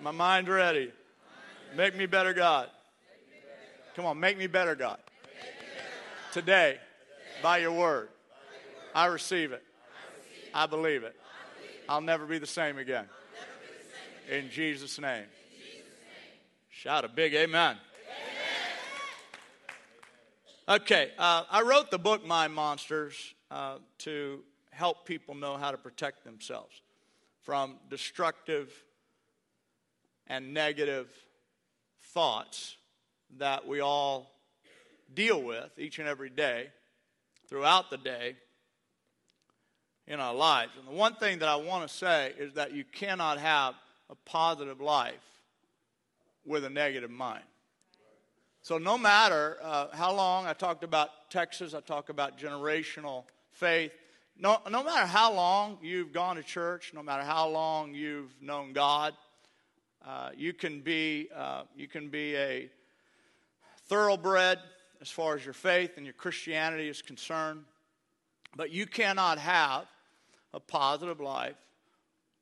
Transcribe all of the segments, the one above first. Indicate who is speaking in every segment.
Speaker 1: My mind ready. Make me better, God. Come on, make me better, God. Today, by your word, I receive it. I believe it. I'll never be the same again. In Jesus' name. Shout a big amen. Okay, uh, I wrote the book Mind Monsters uh, to help people know how to protect themselves from destructive and negative thoughts that we all deal with each and every day, throughout the day, in our lives. And the one thing that I want to say is that you cannot have a positive life with a negative mind. So, no matter uh, how long I talked about Texas, I talk about generational faith, no, no matter how long you've gone to church, no matter how long you've known God, uh, you can be uh, you can be a thoroughbred as far as your faith and your Christianity is concerned, but you cannot have a positive life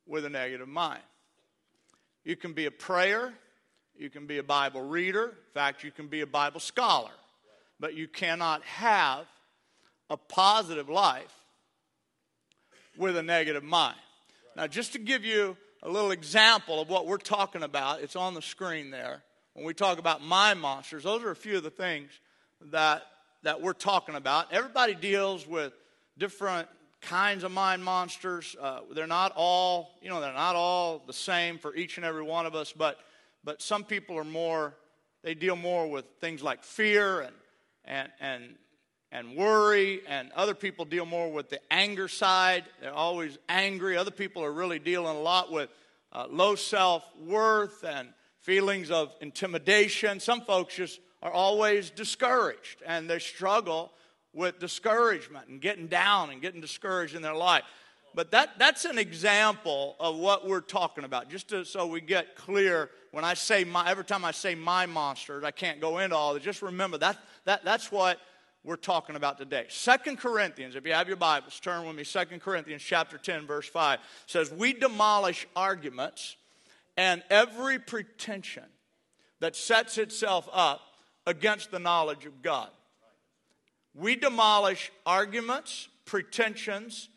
Speaker 1: with a negative mind. You can be a prayer, you can be a Bible reader, in fact, you can be a Bible scholar, but you cannot have a positive life with a negative mind. Now, just to give you a little example of what we're talking about, it's on the screen there. When we talk about mind monsters, those are a few of the things that, that we're talking about. Everybody deals with different kinds of mind monsters. Uh, they're not all, you know, they're not all the same for each and every one of us, but, but some people are more, they deal more with things like fear and, and, and, and worry, and other people deal more with the anger side. They're always angry. Other people are really dealing a lot with uh, low self worth and feelings of intimidation. Some folks just are always discouraged and they struggle with discouragement and getting down and getting discouraged in their life. But that, that's an example of what we're talking about, just to, so we get clear. When I say my, every time I say mind monsters, I can't go into all of. Just remember that, that that's what we're talking about today. Second Corinthians, if you have your Bibles, turn with me. Second Corinthians chapter 10, verse 5 says, We demolish arguments and every pretension that sets itself up against the knowledge of God. We demolish arguments, pretensions,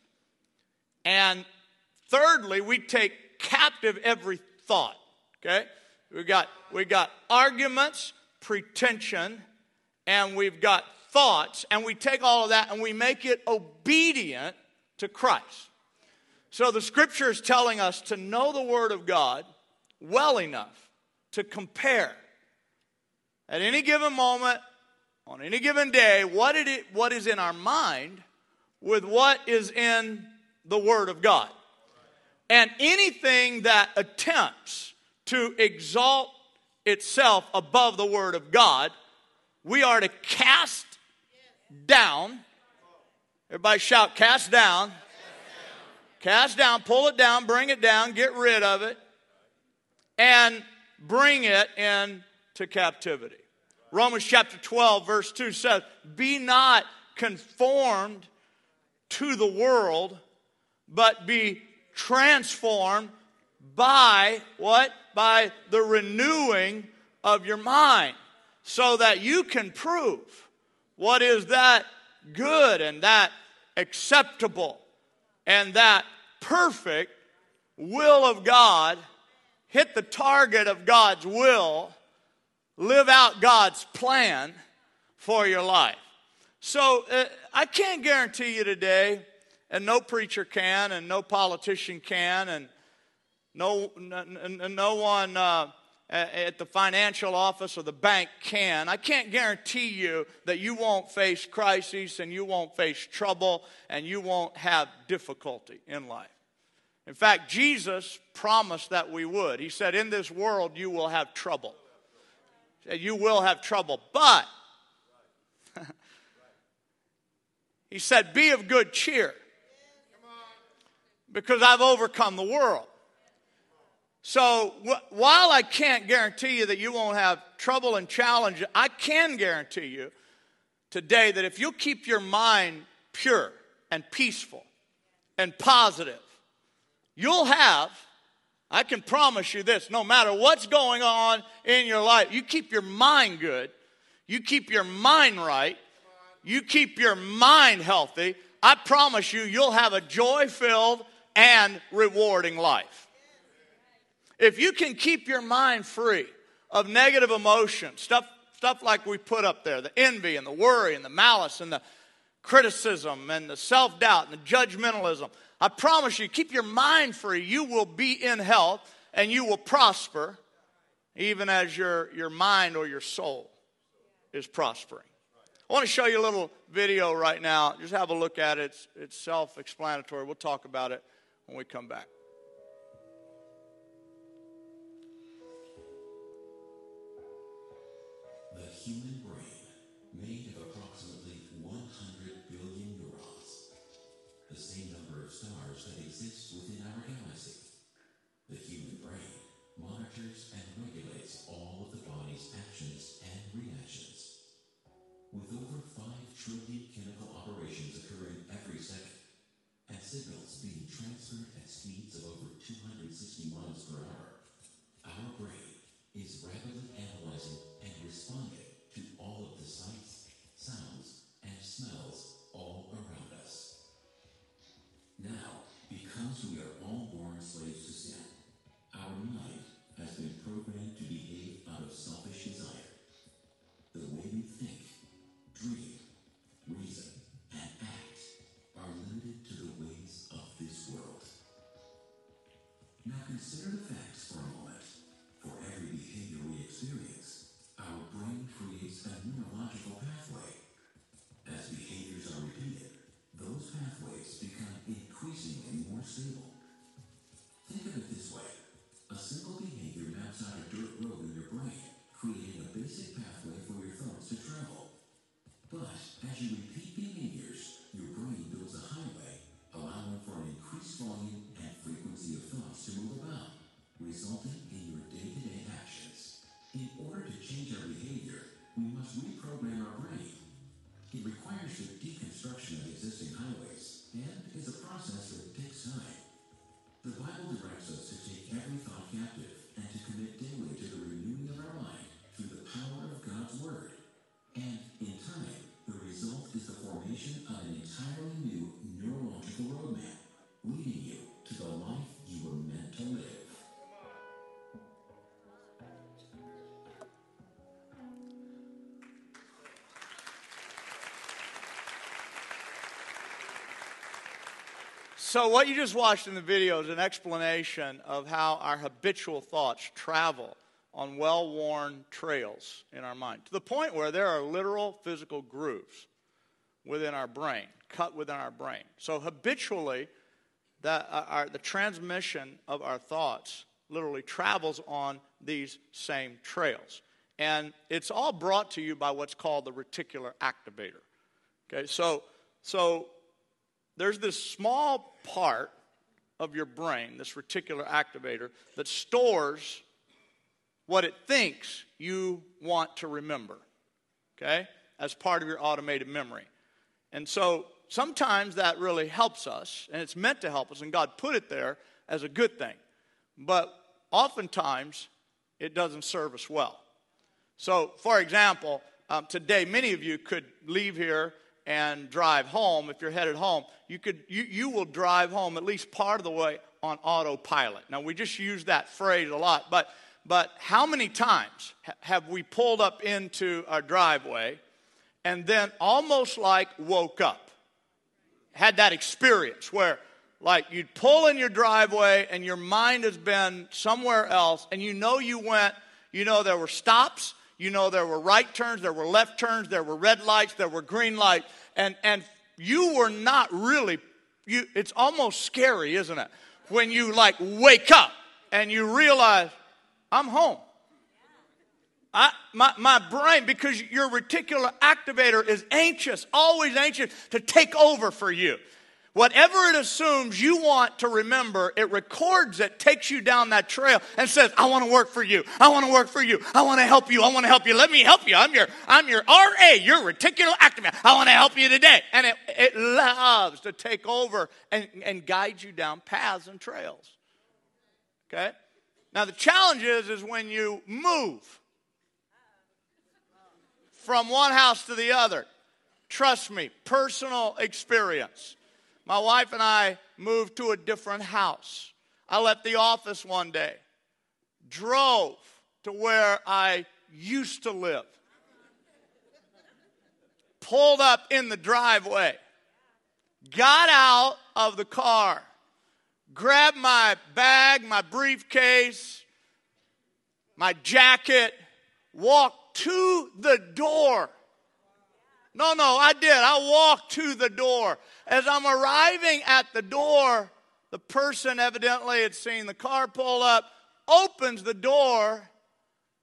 Speaker 1: and thirdly, we take captive every thought. Okay? We got we got arguments, pretension, and we've got thoughts, and we take all of that and we make it obedient to Christ. So the scripture is telling us to know the Word of God well enough to compare at any given moment, on any given day, what, it, what is in our mind with what is in the Word of God. And anything that attempts to exalt itself above the Word of God, we are to cast down. Everybody shout, cast down. Cast down, pull it down, bring it down, get rid of it, and bring it into captivity. Romans chapter 12, verse 2 says, Be not conformed to the world, but be transformed by what? By the renewing of your mind, so that you can prove what is that good and that acceptable and that perfect will of God, hit the target of God's will, live out God's plan for your life. So uh, I can't guarantee you today, and no preacher can, and no politician can, and no, no, no one. Uh, at the financial office or the bank can. I can't guarantee you that you won't face crises and you won't face trouble and you won't have difficulty in life. In fact, Jesus promised that we would. He said, In this world you will have trouble. You will have trouble. But, he said, Be of good cheer because I've overcome the world. So wh- while I can't guarantee you that you won't have trouble and challenge, I can guarantee you today that if you keep your mind pure and peaceful and positive, you'll have, I can promise you this, no matter what's going on in your life, you keep your mind good, you keep your mind right, you keep your mind healthy, I promise you, you'll have a joy filled and rewarding life. If you can keep your mind free of negative emotions, stuff, stuff like we put up there, the envy and the worry and the malice and the criticism and the self doubt and the judgmentalism, I promise you, keep your mind free. You will be in health and you will prosper even as your, your mind or your soul is prospering. I want to show you a little video right now. Just have a look at it. It's, it's self explanatory. We'll talk about it when we come back.
Speaker 2: Human brain made of approximately 100 billion neurons, the same number of stars that exist within our galaxy. The human brain monitors and regulates all of the body's actions and reactions. With over 5 trillion chemical operations occurring every second, and signals being transferred at speeds of over 260 miles per hour, our brain is rapidly analyzing and responding to all of the sights, sounds, and smells all around us. Now, because we are all born slaves to sin, our mind has been programmed to behave out of selfish desire. The way we think, dream, reason, and act are limited to the ways of this world. Now consider the facts for a moment. We experience, our brain creates a neurological pathway. As behaviors are repeated, those pathways become increasingly more stable. Think of it this way. A simple behavior maps out a dirt road in your brain, creating a basic pathway for your thoughts to travel. But as you repeat
Speaker 1: So, what you just watched in the video is an explanation of how our habitual thoughts travel on well worn trails in our mind to the point where there are literal physical grooves within our brain, cut within our brain. So, habitually, that uh, our, the transmission of our thoughts literally travels on these same trails. And it's all brought to you by what's called the reticular activator. Okay, so, so there's this small part of your brain, this reticular activator, that stores what it thinks you want to remember, okay, as part of your automated memory. And so sometimes that really helps us, and it's meant to help us, and God put it there as a good thing. But oftentimes, it doesn't serve us well. So, for example, um, today, many of you could leave here and drive home. If you're headed home, you, could, you, you will drive home at least part of the way on autopilot. Now, we just use that phrase a lot, but, but how many times have we pulled up into our driveway and then almost like woke up? Had that experience where like you'd pull in your driveway and your mind has been somewhere else and you know you went, you know there were stops, you know, there were right turns, there were left turns, there were red lights, there were green lights, and, and you were not really, you, it's almost scary, isn't it? when you like wake up and you realize, I'm home. I, my, my brain, because your reticular activator is anxious, always anxious to take over for you. Whatever it assumes you want to remember, it records it, takes you down that trail, and says, I want to work for you. I want to work for you. I want to help you. I want to help you. Let me help you. I'm your, I'm your RA, your reticular activator. I want to help you today. And it, it loves to take over and, and guide you down paths and trails. Okay? Now the challenge is, is when you move from one house to the other. Trust me, personal experience. My wife and I moved to a different house. I left the office one day, drove to where I used to live, pulled up in the driveway, got out of the car, grabbed my bag, my briefcase, my jacket, walked to the door no, no, I did. I walked to the door. As I'm arriving at the door, the person evidently had seen the car pull up, opens the door,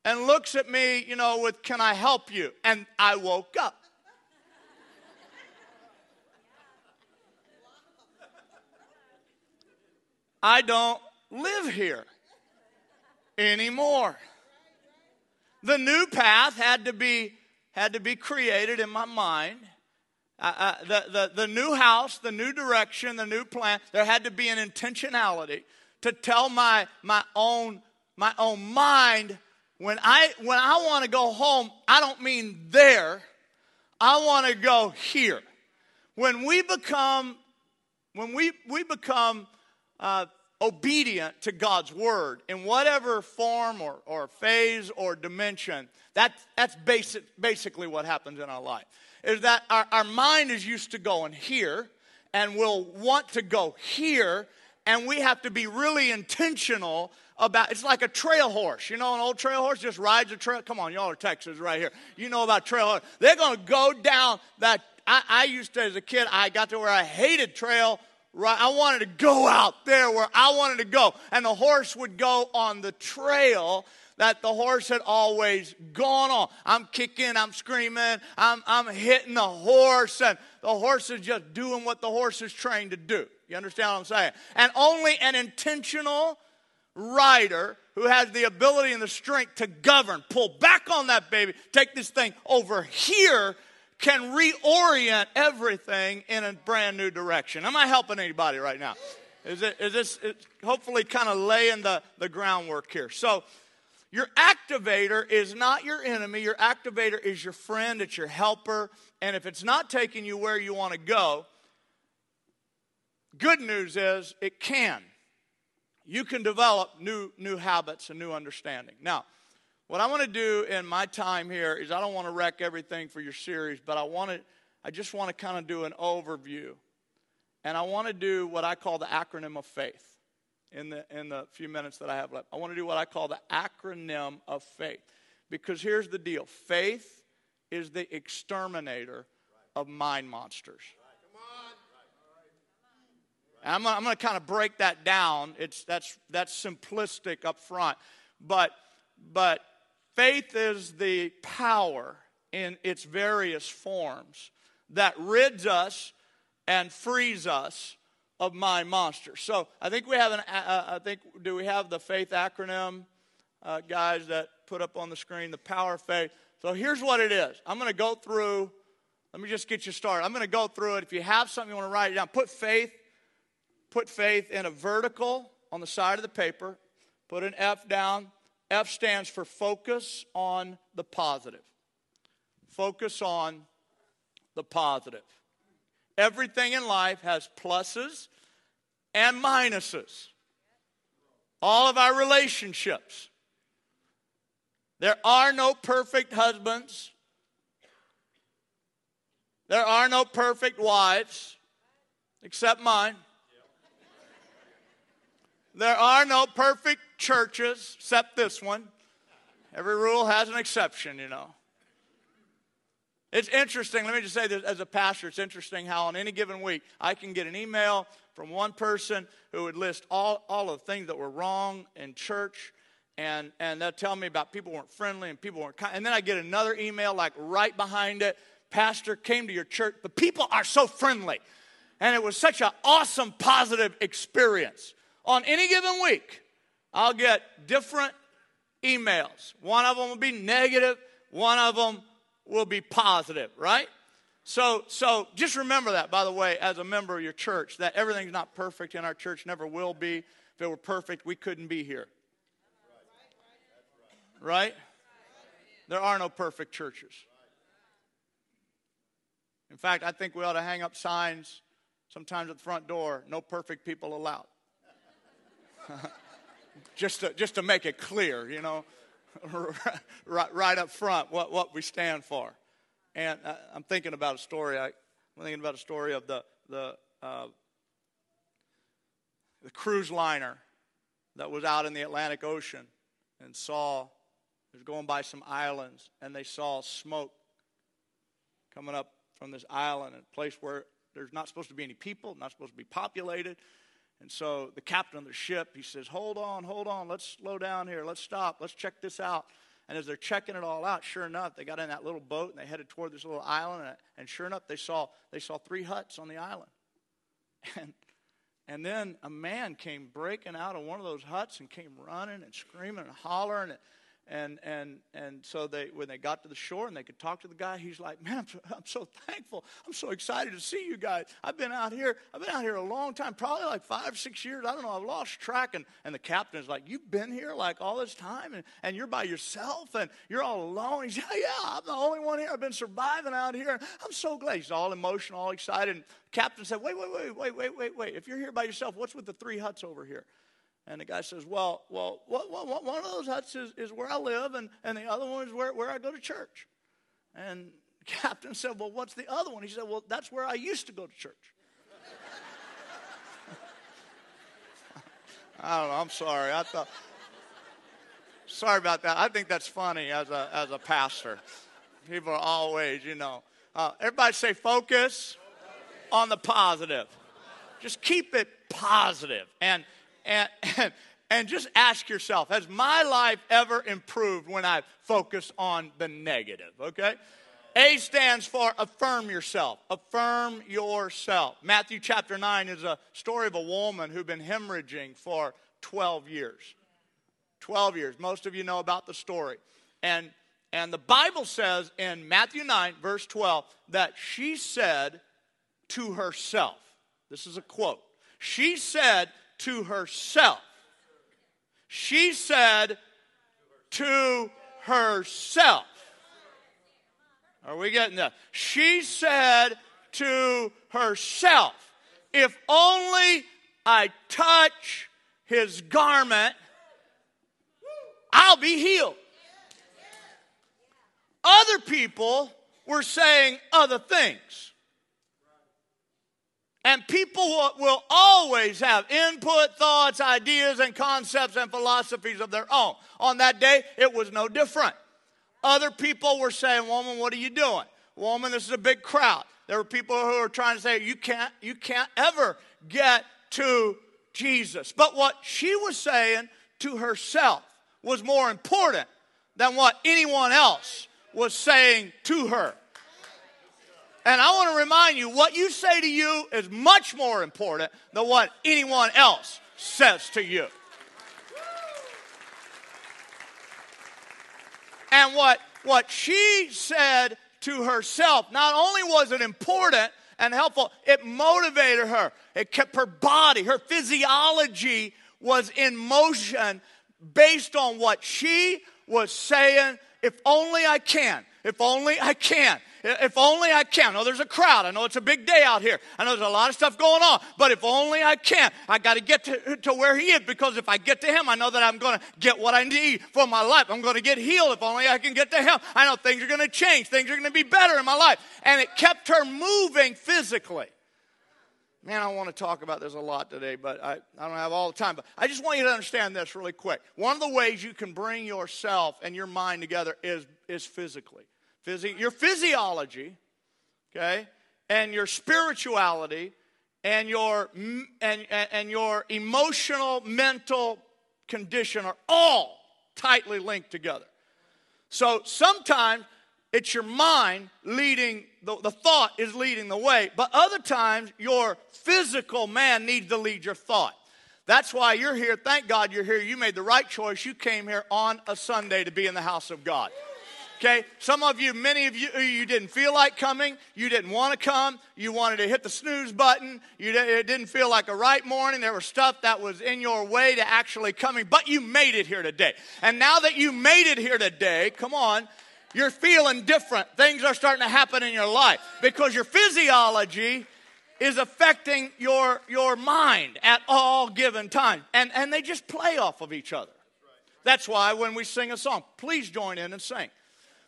Speaker 1: and looks at me, you know, with, Can I help you? And I woke up. I don't live here anymore. The new path had to be had to be created in my mind. The, the, the new house, the new direction, the new plan, there had to be an intentionality to tell my, my, own, my own mind when I, when I want to go home, I don't mean there, I want to go here. When we become, when we, we become uh, obedient to God's word in whatever form or, or phase or dimension, that, that's basic, basically what happens in our life. Is that our, our mind is used to going here and will want to go here, and we have to be really intentional about it's like a trail horse. You know, an old trail horse just rides a trail. Come on, y'all are Texas right here. You know about trail horse. They're gonna go down that I, I used to as a kid, I got to where I hated trail right? I wanted to go out there where i wanted to go. And the horse would go on the trail that the horse had always gone on. I'm kicking i'm screaming i'm, I'm hitting the horse and the horse is just doing what the horse is trained to do. You understand what i'm saying? And only an intentional rider who has the ability and the strength to govern pull back on that baby take this thing over here can reorient everything in a brand new direction. Am I helping anybody right now? Is, it, is this hopefully kind of laying the, the groundwork here? So, your activator is not your enemy. Your activator is your friend, it's your helper. And if it's not taking you where you want to go, good news is it can. You can develop new, new habits and new understanding. Now, what I want to do in my time here is I don't want to wreck everything for your series, but I want to I just want to kind of do an overview. And I want to do what I call the acronym of faith in the in the few minutes that I have left. I want to do what I call the acronym of faith. Because here's the deal. Faith is the exterminator of mind monsters. And I'm, I'm going to kind of break that down. It's, that's, that's simplistic up front. But, but Faith is the power in its various forms that rids us and frees us of mind monsters. So I think we have an. Uh, I think do we have the faith acronym, uh, guys, that put up on the screen the power of faith. So here's what it is. I'm going to go through. Let me just get you started. I'm going to go through it. If you have something you want to write it down, put faith. Put faith in a vertical on the side of the paper. Put an F down. F stands for focus on the positive. Focus on the positive. Everything in life has pluses and minuses. All of our relationships. There are no perfect husbands. There are no perfect wives, except mine. There are no perfect churches, except this one. Every rule has an exception, you know. It's interesting. Let me just say this as a pastor, it's interesting how on any given week I can get an email from one person who would list all, all of the things that were wrong in church. And, and they'll tell me about people weren't friendly and people weren't kind. And then I get another email like right behind it Pastor came to your church. The people are so friendly. And it was such an awesome, positive experience. On any given week, I'll get different emails. One of them will be negative, one of them will be positive, right? So, so just remember that, by the way, as a member of your church, that everything's not perfect in our church, never will be. If it were perfect, we couldn't be here. Right? There are no perfect churches. In fact, I think we ought to hang up signs sometimes at the front door no perfect people allowed. just, to, just to make it clear, you know, right, right up front what, what we stand for. And I, am thinking about a story. I, am thinking about a story of the, the, uh, the cruise liner that was out in the Atlantic Ocean and saw, was going by some islands, and they saw smoke coming up from this island, a place where there's not supposed to be any people, not supposed to be populated. And so the captain of the ship, he says, Hold on, hold on, let's slow down here, let's stop, let's check this out. And as they're checking it all out, sure enough, they got in that little boat and they headed toward this little island. And, sure enough, they saw, they saw three huts on the island. And, and then a man came breaking out of one of those huts and came running and screaming and hollering. And, and and and so they when they got to the shore and they could talk to the guy he's like man I'm so, I'm so, thankful. I'm so excited to see you guys. I've been out here i've been out here a long time probably like five six years. I don't know i've lost track. And, and the captain is like you've been here like all this time and, and you're by yourself and you're all alone. He's yeah yeah i'm the only one here. I've been surviving out here. I'm so glad. He's all emotional all excited. And captain said wait wait wait wait wait wait wait. If you're here by yourself what's with the three huts over here and the guy says, Well, well, one of those huts is, is where I live, and, and the other one is where, where I go to church. And the captain said, Well, what's the other one? He said, Well, that's where I used to go to church. I don't know. I'm sorry. I thought. Sorry about that. I think that's funny as a as a pastor. People are always, you know. Uh, everybody say focus on the positive. Just keep it positive. And and, and, and just ask yourself has my life ever improved when I focus on the negative? Okay? A stands for affirm yourself. Affirm yourself. Matthew chapter 9 is a story of a woman who'd been hemorrhaging for 12 years. 12 years. Most of you know about the story. And, and the Bible says in Matthew 9, verse 12, that she said to herself, this is a quote, she said to herself. She said to herself. Are we getting that? She said to herself, If only I touch his garment, I'll be healed. Other people were saying other things. And people will, always have input, thoughts, ideas, and concepts and philosophies of their own. On that day, it was no different. Other people were saying, Woman, what are you doing? Woman, this is a big crowd. There were people who were trying to say, You can't, you can't ever get to Jesus. But what she was saying to herself was more important than what anyone else was saying to her. And I want to remind you what you say to you is much more important than what anyone else says to you. And what, what she said to herself, not only was it important and helpful, it motivated her. It kept her body, her physiology was in motion based on what she was saying. If only I can, if only I can. If only I can. I know there's a crowd. I know it's a big day out here. I know there's a lot of stuff going on. But if only I can. I got to get to where he is because if I get to him, I know that I'm going to get what I need for my life. I'm going to get healed if only I can get to him. I know things are going to change. Things are going to be better in my life. And it kept her moving physically. Man, I want to talk about this a lot today, but I, I don't have all the time. But I just want you to understand this really quick. One of the ways you can bring yourself and your mind together is, is physically. Physi- your physiology, okay, and your spirituality and your and, and, and your emotional mental condition are all tightly linked together. So sometimes it's your mind leading, the, the thought is leading the way, but other times your physical man needs to lead your thought. That's why you're here. Thank God you're here. You made the right choice. You came here on a Sunday to be in the house of God. Okay? Some of you, many of you, you didn't feel like coming. You didn't want to come. You wanted to hit the snooze button. You, it didn't feel like a right morning. There was stuff that was in your way to actually coming, but you made it here today. And now that you made it here today, come on, you're feeling different. Things are starting to happen in your life because your physiology is affecting your, your mind at all given time. And, and they just play off of each other. That's why when we sing a song, please join in and sing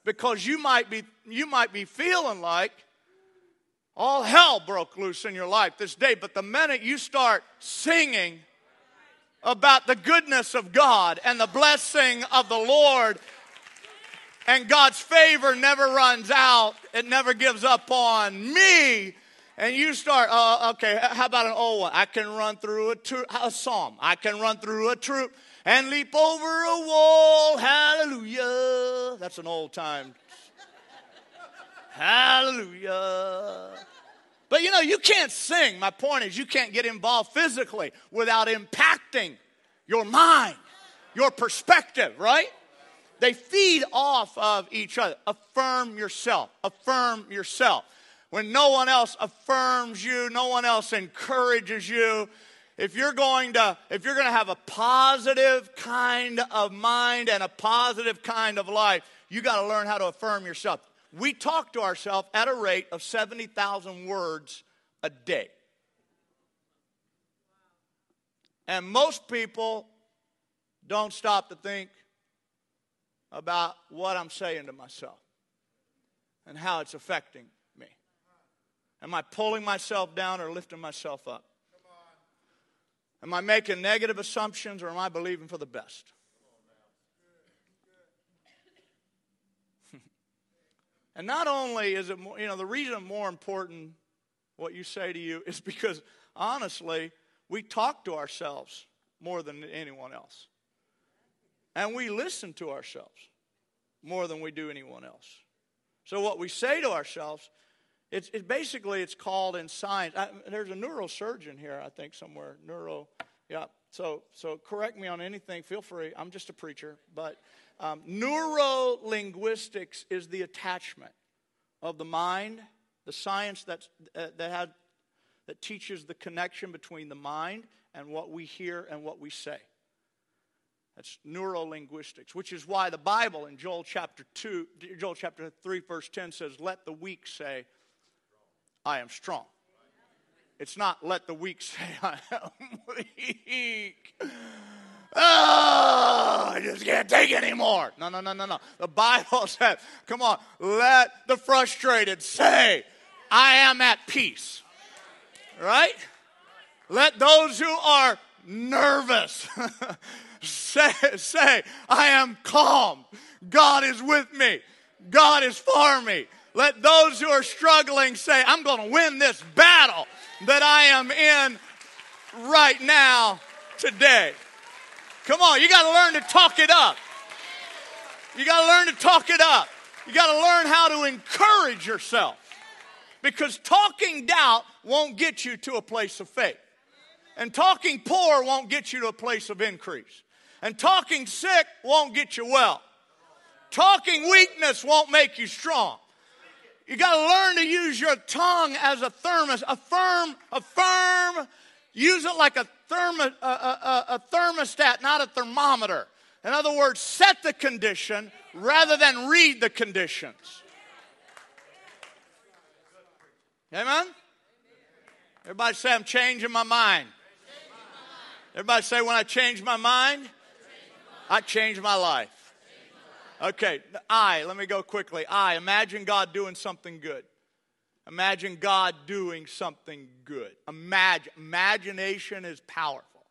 Speaker 1: because you might be you might be feeling like all hell broke loose in your life this day but the minute you start singing about the goodness of God and the blessing of the Lord and God's favor never runs out it never gives up on me and you start, uh, okay, how about an old one? I can run through a, tro- a psalm. I can run through a troop and leap over a wall. Hallelujah. That's an old time. Hallelujah. But you know, you can't sing. My point is, you can't get involved physically without impacting your mind, your perspective, right? They feed off of each other. Affirm yourself. Affirm yourself. When no one else affirms you, no one else encourages you, if you're going to if you're going to have a positive kind of mind and a positive kind of life you got to learn how to affirm yourself we talk to ourselves at a rate of 70,000 words a day and most people don't stop to think about what I'm saying to myself and how it's affecting me. Am I pulling myself down or lifting myself up? Am I making negative assumptions or am I believing for the best? and not only is it more, you know, the reason more important what you say to you is because honestly, we talk to ourselves more than anyone else. And we listen to ourselves more than we do anyone else. So what we say to ourselves it's, it basically it's called in science. I, there's a neurosurgeon here, I think somewhere. Neuro, yeah. So so correct me on anything. Feel free. I'm just a preacher, but um, neuro linguistics is the attachment of the mind, the science that's, uh, that had that teaches the connection between the mind and what we hear and what we say. That's neurolinguistics, which is why the Bible in Joel chapter 2, Joel chapter 3, verse 10 says, Let the weak say, I am strong. It's not let the weak say, I am weak. Oh, I just can't take anymore. No, no, no, no, no. The Bible says, come on, let the frustrated say, I am at peace. Right? Let those who are nervous say, say, I am calm. God is with me. God is for me. Let those who are struggling say, I'm going to win this battle that I am in right now today. Come on, you got to learn to talk it up. You got to learn to talk it up. You got to learn how to encourage yourself. Because talking doubt won't get you to a place of faith. And talking poor won't get you to a place of increase. And talking sick won't get you well. Talking weakness won't make you strong. You got to learn to use your tongue as a thermos, a firm, a firm. Use it like a, thermo, a, a, a thermostat, not a thermometer. In other words, set the condition rather than read the conditions. Amen? Everybody say, I'm changing my mind. Everybody say, when I change my mind, I change my life. Okay, I, let me go quickly. I, imagine God doing something good. Imagine God doing something good. Imagine, imagination is powerful.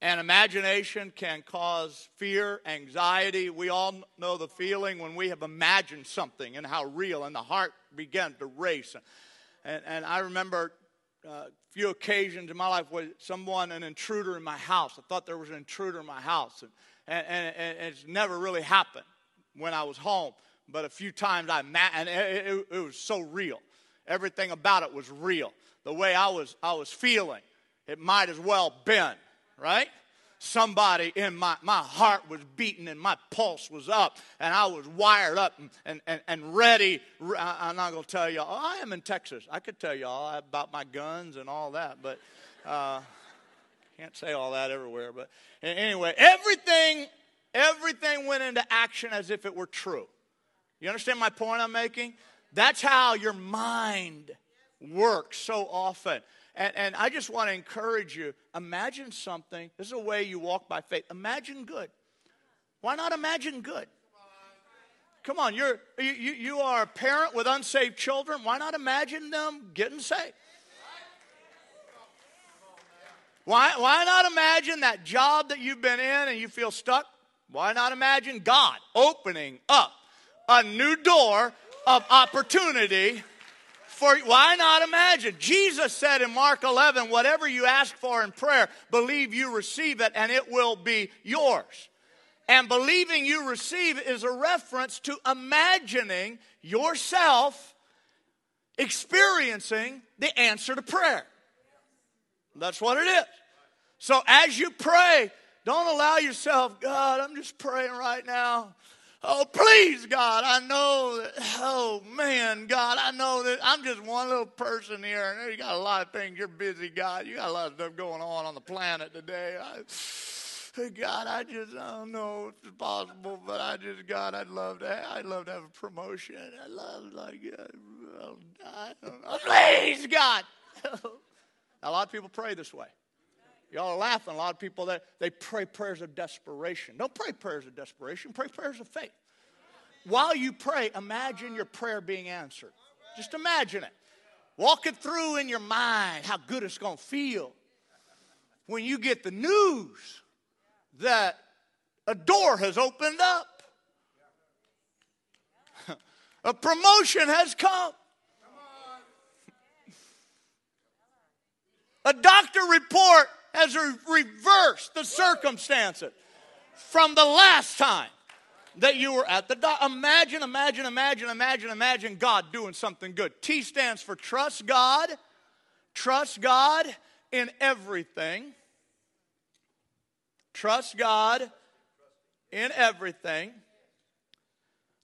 Speaker 1: And imagination can cause fear, anxiety. We all know the feeling when we have imagined something and how real, and the heart began to race. And, and I remember uh, few occasions in my life where someone, an intruder in my house, I thought there was an intruder in my house. And, and, and, and it's never really happened when I was home. But a few times I, and it, it, it was so real. Everything about it was real. The way I was, I was feeling, it might as well been right? Somebody in my, my heart was beating and my pulse was up and I was wired up and, and, and, and ready. I'm not going to tell y'all, oh, I am in Texas. I could tell y'all about my guns and all that, but uh, can't say all that everywhere. But anyway, everything, everything went into action as if it were true. You understand my point I'm making? That's how your mind works so often. And, and I just want to encourage you imagine something. This is a way you walk by faith. Imagine good. Why not imagine good? Come on, you're, you, you are a parent with unsaved children. Why not imagine them getting saved? Why, why not imagine that job that you've been in and you feel stuck? Why not imagine God opening up a new door of opportunity for why not imagine? Jesus said in Mark 11, whatever you ask for in prayer, believe you receive it and it will be yours. And believing you receive is a reference to imagining yourself experiencing the answer to prayer. That's what it is. So as you pray, don't allow yourself, God, I'm just praying right now. Oh, please, God, I know that, oh, man, God, I know that I'm just one little person here. And you got a lot of things. You're busy, God. You got a lot of stuff going on on the planet today. I, God, I just, I don't know if it's possible, but I just, God, I'd love to, have, I'd love to have a promotion. I love, like, uh, I don't know. Please, God. a lot of people pray this way. Y'all are laughing. A lot of people that they pray prayers of desperation. Don't pray prayers of desperation. Pray prayers of faith. While you pray, imagine your prayer being answered. Just imagine it. Walk it through in your mind how good it's going to feel when you get the news that a door has opened up. a promotion has come. A doctor report has reversed the circumstances from the last time that you were at the doctor. Imagine, imagine, imagine, imagine, imagine God doing something good. T stands for trust God, trust God in everything. Trust God in everything.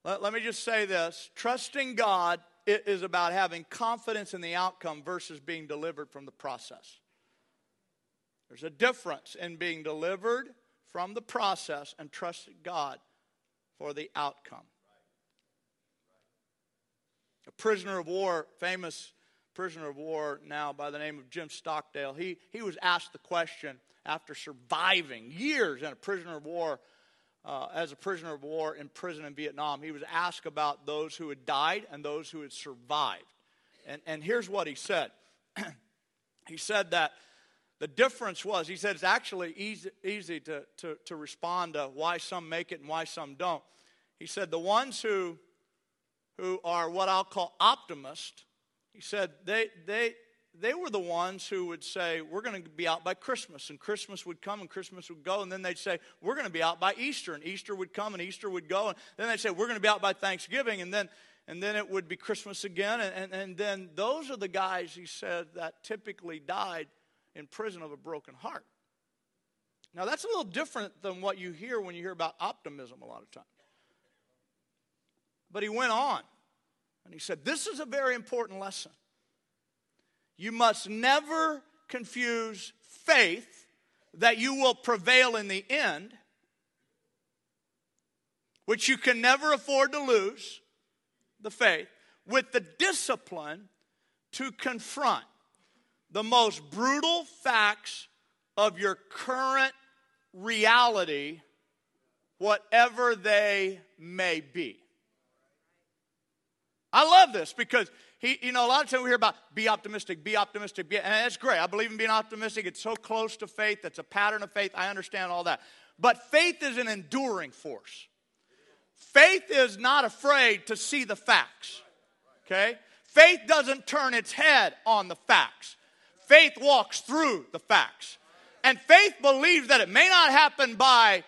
Speaker 1: Let, let me just say this trusting God is about having confidence in the outcome versus being delivered from the process. There's a difference in being delivered from the process and trusting God for the outcome. A prisoner of war, famous prisoner of war now by the name of Jim Stockdale, he, he was asked the question after surviving years in a prisoner of war, uh, as a prisoner of war in prison in Vietnam. He was asked about those who had died and those who had survived. And, and here's what he said he said that the difference was, he said it's actually easy, easy to, to, to respond to why some make it and why some don't. He said the ones who, who are what I'll call optimists, he said they, they, they were the ones who would say, We're going to be out by Christmas. And Christmas would come and Christmas would go. And then they'd say, We're going to be out by Easter. And Easter would come and Easter would go. And then they'd say, We're going to be out by Thanksgiving. And then, and then it would be Christmas again. And, and, and then those are the guys, he said, that typically died in prison of a broken heart. Now, that's a little different than what you hear when you hear about optimism a lot of times. But he went on and he said, This is a very important lesson. You must never confuse faith that you will prevail in the end, which you can never afford to lose, the faith, with the discipline to confront the most brutal facts of your current reality, whatever they may be. I love this because he, you know, a lot of times we hear about be optimistic, be optimistic, be, and that's great. I believe in being optimistic. It's so close to faith. That's a pattern of faith. I understand all that. But faith is an enduring force. Faith is not afraid to see the facts. Okay? Faith doesn't turn its head on the facts. Faith walks through the facts. And faith believes that it may not happen by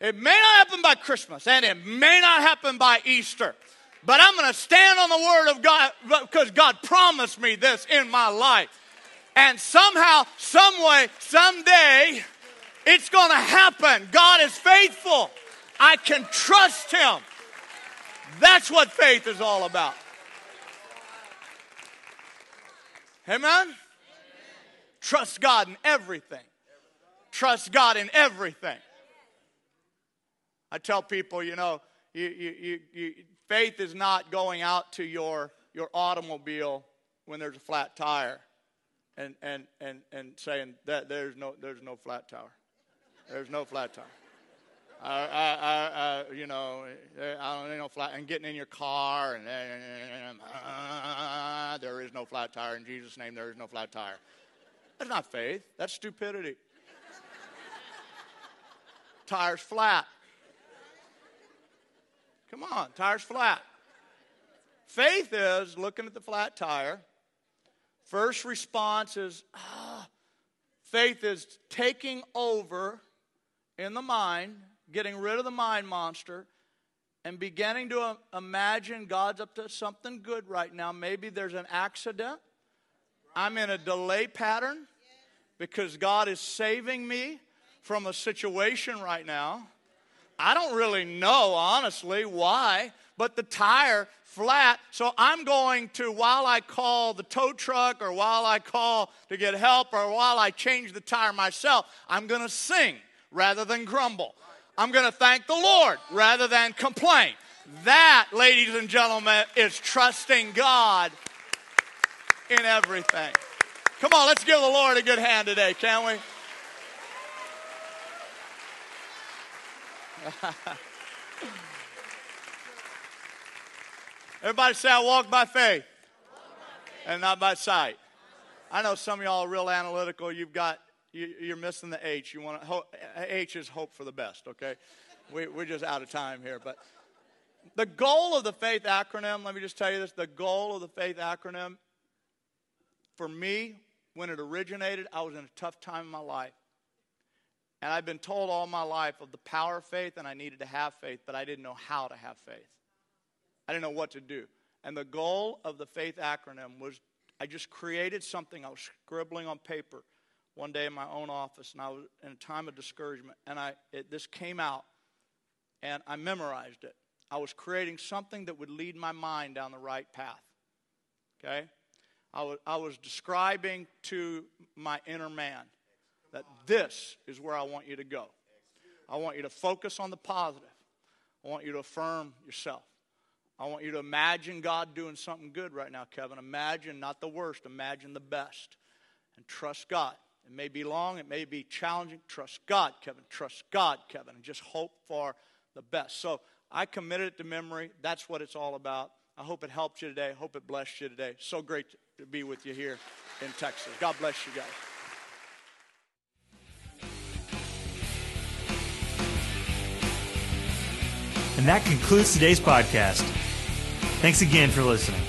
Speaker 1: it may not happen by Christmas and it may not happen by Easter. But I'm going to stand on the word of God because God promised me this in my life. And somehow, some way, someday, it's going to happen. God is faithful. I can trust him. That's what faith is all about. Amen? Trust God in everything. Trust God in everything. I tell people, you know, you, you, you, faith is not going out to your, your automobile when there's a flat tire and, and, and, and saying that there's no, there's no flat tire. There's no flat tire. I, I, I, you know, I don't know flat, and getting in your car and uh, there is no flat tire in Jesus' name. There is no flat tire. That's not faith. That's stupidity. Tire's flat. Come on, tire's flat. Faith is looking at the flat tire. First response is, ah. Faith is taking over in the mind getting rid of the mind monster and beginning to imagine God's up to something good right now. Maybe there's an accident. I'm in a delay pattern because God is saving me from a situation right now. I don't really know, honestly, why, but the tire flat. So I'm going to, while I call the tow truck or while I call to get help or while I change the tire myself, I'm going to sing rather than grumble. I'm going to thank the Lord rather than complain. That, ladies and gentlemen, is trusting God in everything. Come on, let's give the Lord a good hand today, can't we? Everybody say, I walk by faith and not by sight. I know some of y'all are real analytical. You've got you, are missing the H. You want to, H is hope for the best, okay? We, we're just out of time here. But the goal of the faith acronym, let me just tell you this the goal of the faith acronym, for me, when it originated, I was in a tough time in my life. And I've been told all my life of the power of faith, and I needed to have faith, but I didn't know how to have faith. I didn't know what to do. And the goal of the faith acronym was I just created something. I was scribbling on paper one day in my own office, and I was in a time of discouragement, and I it, this came out, and I memorized it. I was creating something that would lead my mind down the right path. Okay, I was I was describing to my inner man that this is where I want you to go. I want you to focus on the positive. I want you to affirm yourself. I want you to imagine God doing something good right now, Kevin. Imagine not the worst, imagine the best. And trust God. It may be long, it may be challenging. Trust God, Kevin. Trust God, Kevin. And just hope for the best. So I committed it to memory. That's what it's all about. I hope it helped you today. I hope it blessed you today. So great to be with you here in Texas. God bless you guys.
Speaker 3: And that concludes today's podcast. Thanks again for listening.